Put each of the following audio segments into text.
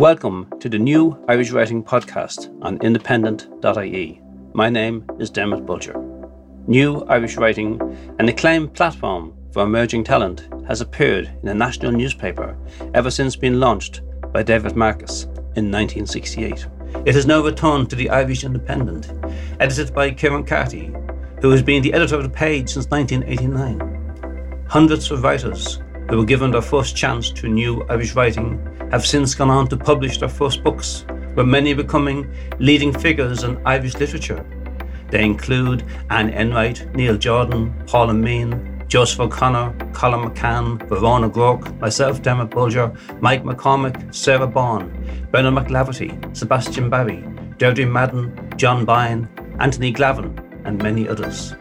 Welcome to the new Irish Writing Podcast on independent.ie. My name is Dermot Bolger. New Irish Writing, an acclaimed platform for emerging talent, has appeared in a national newspaper ever since being launched by David Marcus in 1968. It has now returned to the Irish Independent, edited by Ciaran Carty, who has been the editor of the page since 1989. Hundreds of writers who were given their first chance to new Irish writing have since gone on to publish their first books, with many becoming leading figures in Irish literature. They include Anne Enright, Neil Jordan, Paula Meehan, Joseph O'Connor, Colum McCann, Vona Groarke, myself, Dermot Bolger, Mike McCormack, Sara Baume, Bernard MacLaverty, Sebastian Barry, Deirdre Madden, John Byrne, Anthony Glavin, and many others.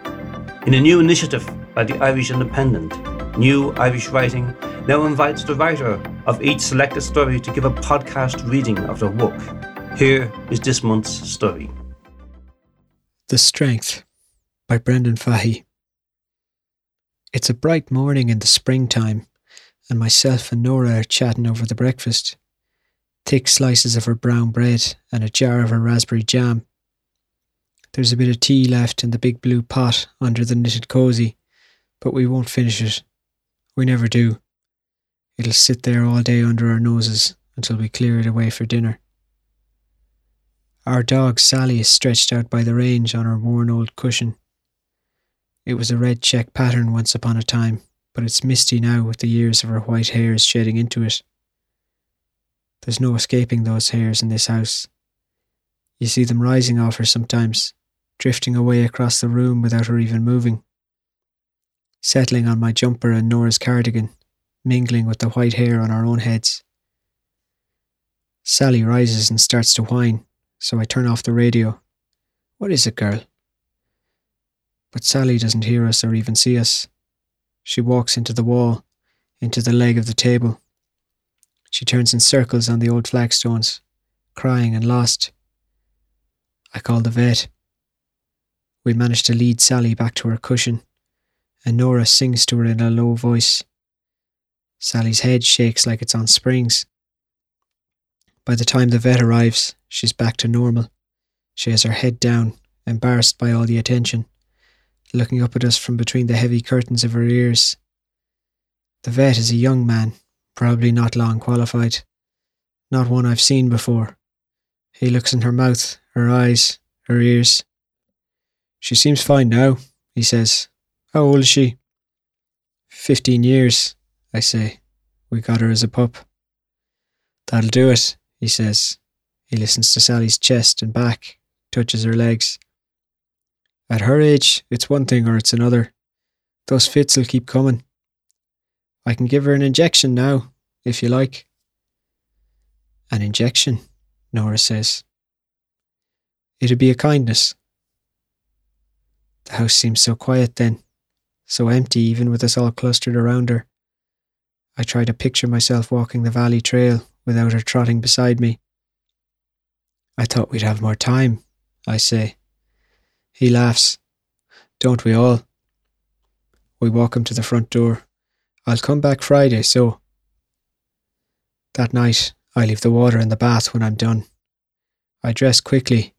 In a new initiative by the Irish Independent, New Irish Writing now invites the writer of each selected story to give a podcast reading of their work. Here is this month's story The Strength by Brendan Fahey. It's a bright morning in the springtime, and myself and Nora are chatting over the breakfast. Thick slices of her brown bread and a jar of her raspberry jam. There's a bit of tea left in the big blue pot under the knitted cosy, but we won't finish it we never do. It'll sit there all day under our noses until we clear it away for dinner. Our dog Sally is stretched out by the range on her worn old cushion. It was a red check pattern once upon a time, but it's misty now with the years of her white hairs shedding into it. There's no escaping those hairs in this house. You see them rising off her sometimes, drifting away across the room without her even moving settling on my jumper and Nora's cardigan, mingling with the white hair on our own heads. Sally rises and starts to whine, so I turn off the radio. What is it, girl? But Sally doesn't hear us or even see us. She walks into the wall, into the leg of the table. She turns in circles on the old flagstones, crying and lost. I call the vet. We manage to lead Sally back to her cushion and Nora sings to her in a low voice. Sally's head shakes like it's on springs. By the time the vet arrives, she's back to normal. She has her head down, embarrassed by all the attention, looking up at us from between the heavy curtains of her ears. The vet is a young man, probably not long qualified. Not one I've seen before. He looks in her mouth, her eyes, her ears. She seems fine now, he says, how old is she? Fifteen years, I say. We got her as a pup. That'll do it, he says. He listens to Sally's chest and back, touches her legs. At her age, it's one thing or it's another. Those fits'll keep coming. I can give her an injection now, if you like. An injection, Nora says. It'd be a kindness. The house seems so quiet then so empty even with us all clustered around her. I try to picture myself walking the valley trail without her trotting beside me. I thought we'd have more time, I say. He laughs. Don't we all? We walk him to the front door. I'll come back Friday, so. That night, I leave the water in the bath when I'm done. I dress quickly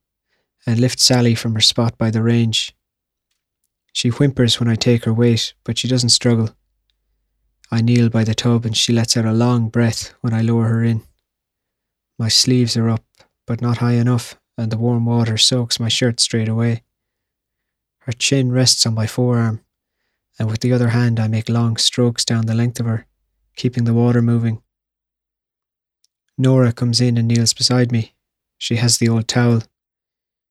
and lift Sally from her spot by the range. She whimpers when I take her weight, but she doesn't struggle. I kneel by the tub and she lets out a long breath when I lower her in. My sleeves are up, but not high enough, and the warm water soaks my shirt straight away. Her chin rests on my forearm, and with the other hand I make long strokes down the length of her, keeping the water moving. Nora comes in and kneels beside me. She has the old towel.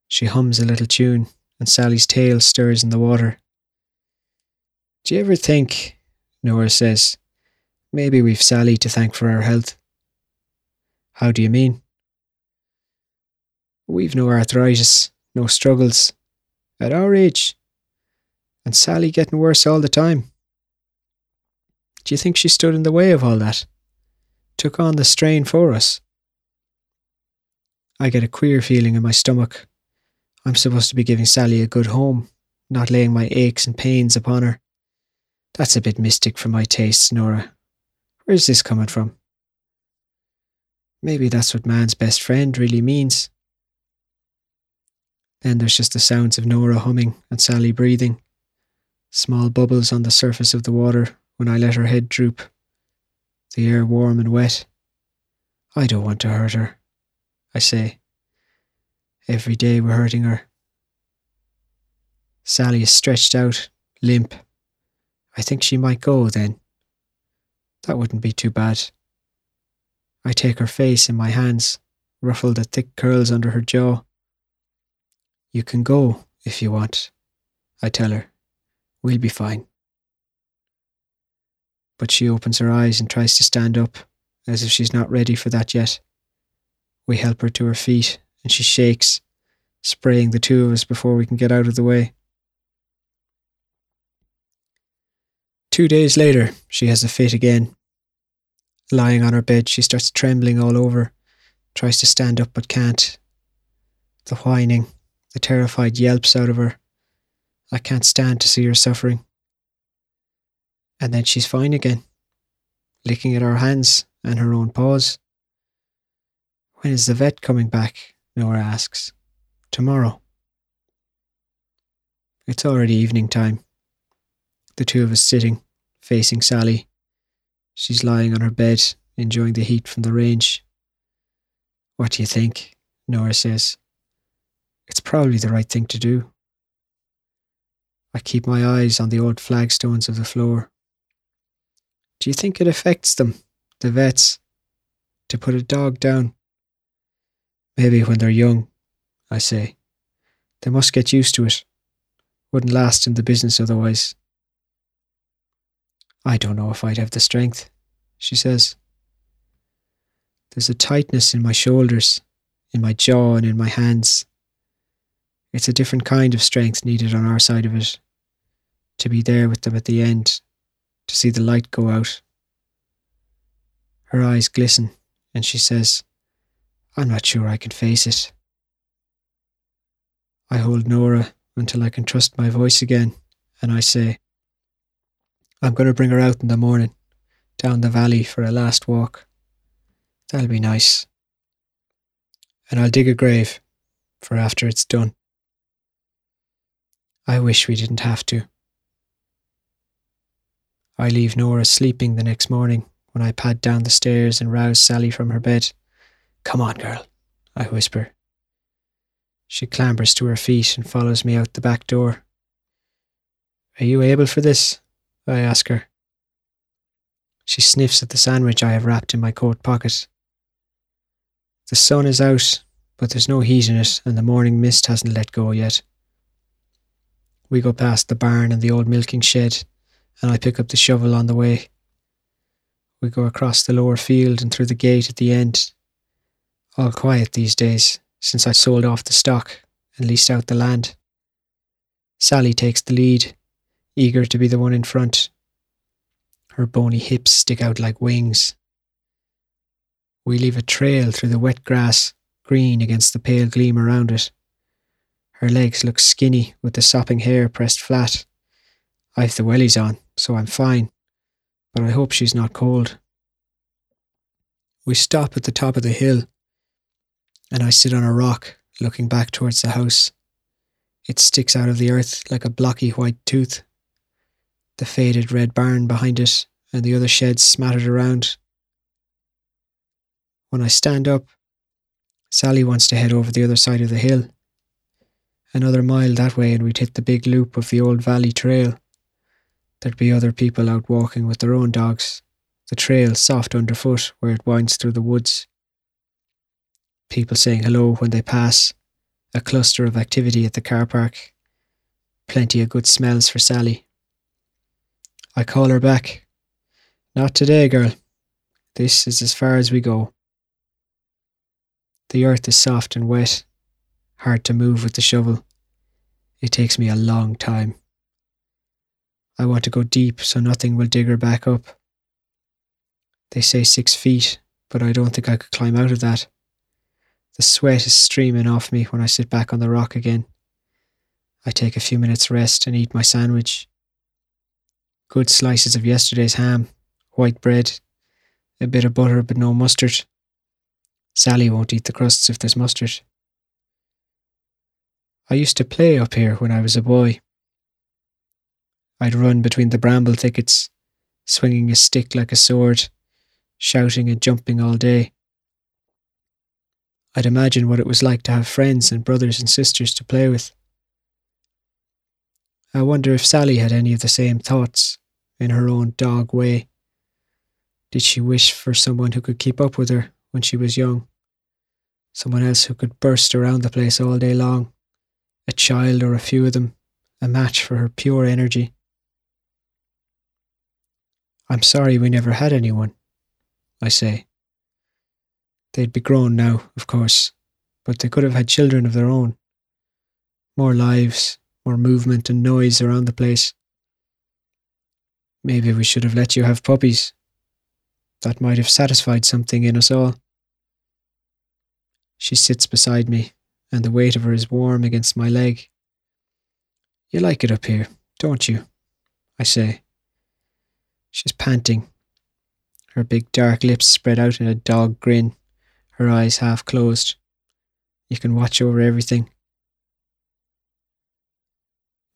She hums a little tune and Sally's tail stirs in the water. Do you ever think, Nora says, maybe we've Sally to thank for our health? How do you mean? We've no arthritis, no struggles. At our age. And Sally getting worse all the time. Do you think she stood in the way of all that? Took on the strain for us? I get a queer feeling in my stomach I'm supposed to be giving Sally a good home, not laying my aches and pains upon her. That's a bit mystic for my tastes, Nora. Where's this coming from? Maybe that's what man's best friend really means. Then there's just the sounds of Nora humming and Sally breathing, small bubbles on the surface of the water when I let her head droop, the air warm and wet. I don't want to hurt her, I say. Every day we're hurting her. Sally is stretched out, limp. I think she might go then. That wouldn't be too bad. I take her face in my hands, ruffle the thick curls under her jaw. You can go if you want, I tell her. We'll be fine. But she opens her eyes and tries to stand up, as if she's not ready for that yet. We help her to her feet, and she shakes, spraying the two of us before we can get out of the way. Two days later, she has a fit again. Lying on her bed, she starts trembling all over, tries to stand up but can't. The whining, the terrified yelps out of her. I can't stand to see her suffering. And then she's fine again, licking at her hands and her own paws. When is the vet coming back? Nora asks. Tomorrow. It's already evening time. The two of us sitting, facing Sally. She's lying on her bed, enjoying the heat from the range. What do you think? Nora says. It's probably the right thing to do. I keep my eyes on the old flagstones of the floor. Do you think it affects them, the vets, to put a dog down? Maybe when they're young, I say. They must get used to it. Wouldn't last in the business otherwise. I don't know if I'd have the strength, she says. There's a tightness in my shoulders, in my jaw, and in my hands. It's a different kind of strength needed on our side of it. To be there with them at the end, to see the light go out. Her eyes glisten, and she says, I'm not sure I can face it. I hold Nora until I can trust my voice again, and I say, I'm going to bring her out in the morning, down the valley for a last walk. That'll be nice. And I'll dig a grave for after it's done. I wish we didn't have to. I leave Nora sleeping the next morning when I pad down the stairs and rouse Sally from her bed. Come on, girl, I whisper. She clambers to her feet and follows me out the back door. Are you able for this? I ask her. She sniffs at the sandwich I have wrapped in my coat pocket. The sun is out, but there's no heat in it, and the morning mist hasn't let go yet. We go past the barn and the old milking shed, and I pick up the shovel on the way. We go across the lower field and through the gate at the end. All quiet these days, since I sold off the stock and leased out the land. Sally takes the lead, eager to be the one in front. Her bony hips stick out like wings. We leave a trail through the wet grass, green against the pale gleam around it. Her legs look skinny with the sopping hair pressed flat. I've the wellies on, so I'm fine, but I hope she's not cold. We stop at the top of the hill, and I sit on a rock looking back towards the house. It sticks out of the earth like a blocky white tooth. The faded red barn behind it and the other sheds smattered around. When I stand up, Sally wants to head over the other side of the hill. Another mile that way, and we'd hit the big loop of the old valley trail. There'd be other people out walking with their own dogs, the trail soft underfoot where it winds through the woods. People saying hello when they pass, a cluster of activity at the car park. Plenty of good smells for Sally. I call her back. Not today, girl. This is as far as we go. The earth is soft and wet, hard to move with the shovel. It takes me a long time. I want to go deep so nothing will dig her back up. They say six feet, but I don't think I could climb out of that. The sweat is streaming off me when I sit back on the rock again. I take a few minutes rest and eat my sandwich. Good slices of yesterday's ham, white bread, a bit of butter but no mustard. Sally won't eat the crusts if there's mustard. I used to play up here when I was a boy. I'd run between the bramble thickets, swinging a stick like a sword, shouting and jumping all day. I'd imagine what it was like to have friends and brothers and sisters to play with. I wonder if Sally had any of the same thoughts in her own dog way. Did she wish for someone who could keep up with her when she was young? Someone else who could burst around the place all day long? A child or a few of them, a match for her pure energy? I'm sorry we never had anyone, I say. They'd be grown now, of course, but they could have had children of their own. More lives, more movement and noise around the place. Maybe we should have let you have puppies. That might have satisfied something in us all. She sits beside me, and the weight of her is warm against my leg. You like it up here, don't you? I say. She's panting, her big dark lips spread out in a dog grin, her eyes half closed. You can watch over everything.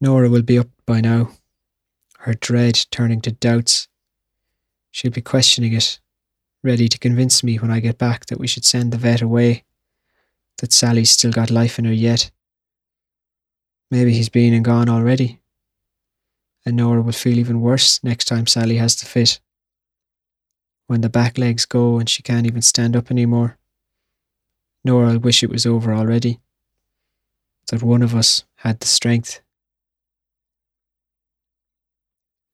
Nora will be up by now, her dread turning to doubts. She'll be questioning it, ready to convince me when I get back that we should send the vet away, that Sally's still got life in her yet. Maybe he's been and gone already. And Nora will feel even worse next time Sally has the fit. When the back legs go and she can't even stand up anymore. Nora I wish it was over already. That one of us had the strength.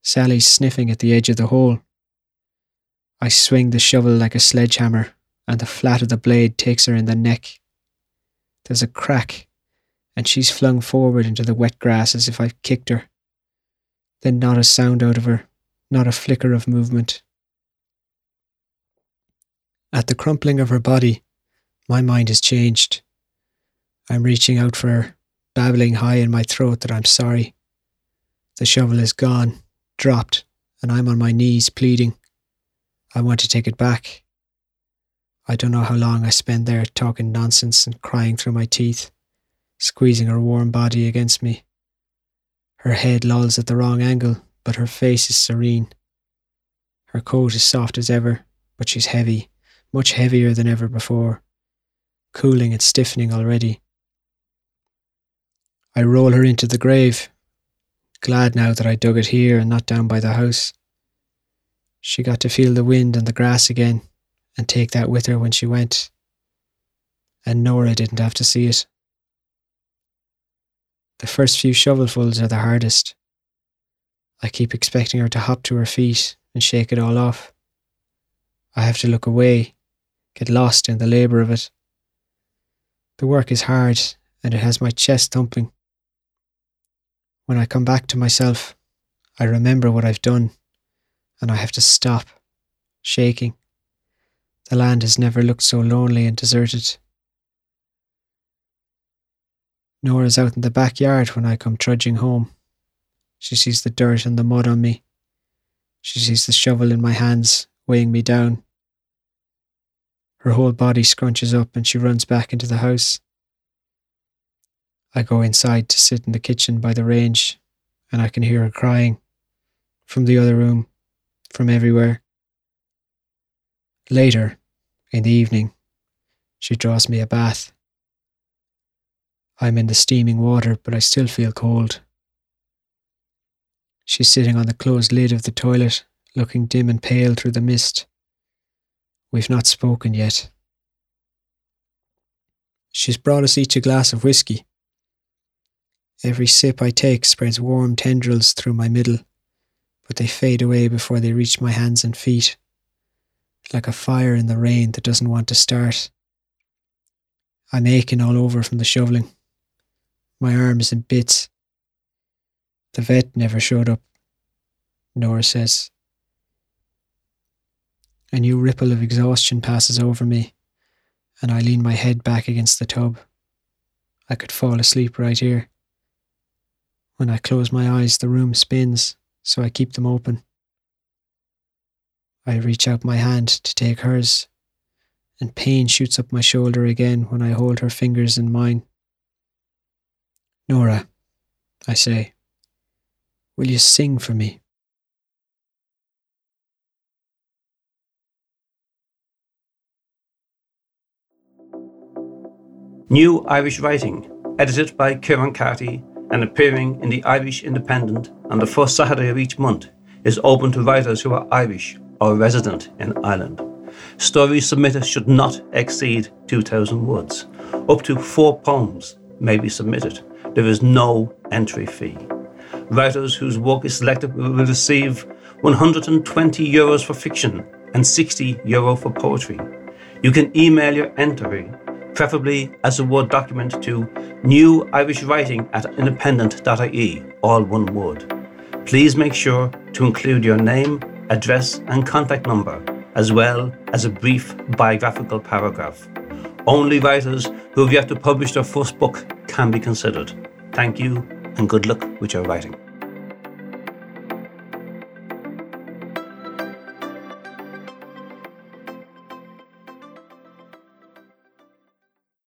Sally's sniffing at the edge of the hole. I swing the shovel like a sledgehammer, and the flat of the blade takes her in the neck. There's a crack, and she's flung forward into the wet grass as if I've kicked her. Then not a sound out of her, not a flicker of movement. At the crumpling of her body, my mind has changed. I'm reaching out for babbling high in my throat that I'm sorry. The shovel is gone, dropped, and I'm on my knees pleading. I want to take it back. I don't know how long I spend there talking nonsense and crying through my teeth, squeezing her warm body against me. Her head lolls at the wrong angle, but her face is serene. Her coat is soft as ever, but she's heavy, much heavier than ever before, cooling and stiffening already. I roll her into the grave, glad now that I dug it here and not down by the house. She got to feel the wind and the grass again and take that with her when she went. And Nora didn't have to see it. The first few shovelfuls are the hardest. I keep expecting her to hop to her feet and shake it all off. I have to look away, get lost in the labour of it. The work is hard and it has my chest thumping. When I come back to myself, I remember what I've done and I have to stop, shaking. The land has never looked so lonely and deserted. Nora's out in the backyard when I come trudging home. She sees the dirt and the mud on me. She sees the shovel in my hands, weighing me down. Her whole body scrunches up and she runs back into the house. I go inside to sit in the kitchen by the range, and I can hear her crying from the other room from everywhere. Later, in the evening, she draws me a bath. I'm in the steaming water, but I still feel cold. She's sitting on the closed lid of the toilet, looking dim and pale through the mist. We've not spoken yet. She's brought us each a glass of whisky. Every sip I take spreads warm tendrils through my middle but they fade away before they reach my hands and feet, like a fire in the rain that doesn't want to start. I'm aching all over from the shoveling. My arm is in bits. The vet never showed up, Nora says. A new ripple of exhaustion passes over me, and I lean my head back against the tub. I could fall asleep right here. When I close my eyes, the room spins so I keep them open. I reach out my hand to take hers, and pain shoots up my shoulder again when I hold her fingers in mine. Nora, I say, will you sing for me? New Irish Writing, edited by Ciaran Carty and appearing in the Irish Independent on the first Saturday of each month, is open to writers who are Irish or resident in Ireland. Stories submitted should not exceed 2,000 words. Up to four poems may be submitted. There is no entry fee. Writers whose work is selected will receive 120 euros for fiction and 60 euro for poetry. You can email your entry preferably as a Word document to new Irish writing at independent.ie, all one word. Please make sure to include your name, address, and contact number, as well as a brief biographical paragraph. Only writers who have yet to publish their first book can be considered. Thank you and good luck with your writing.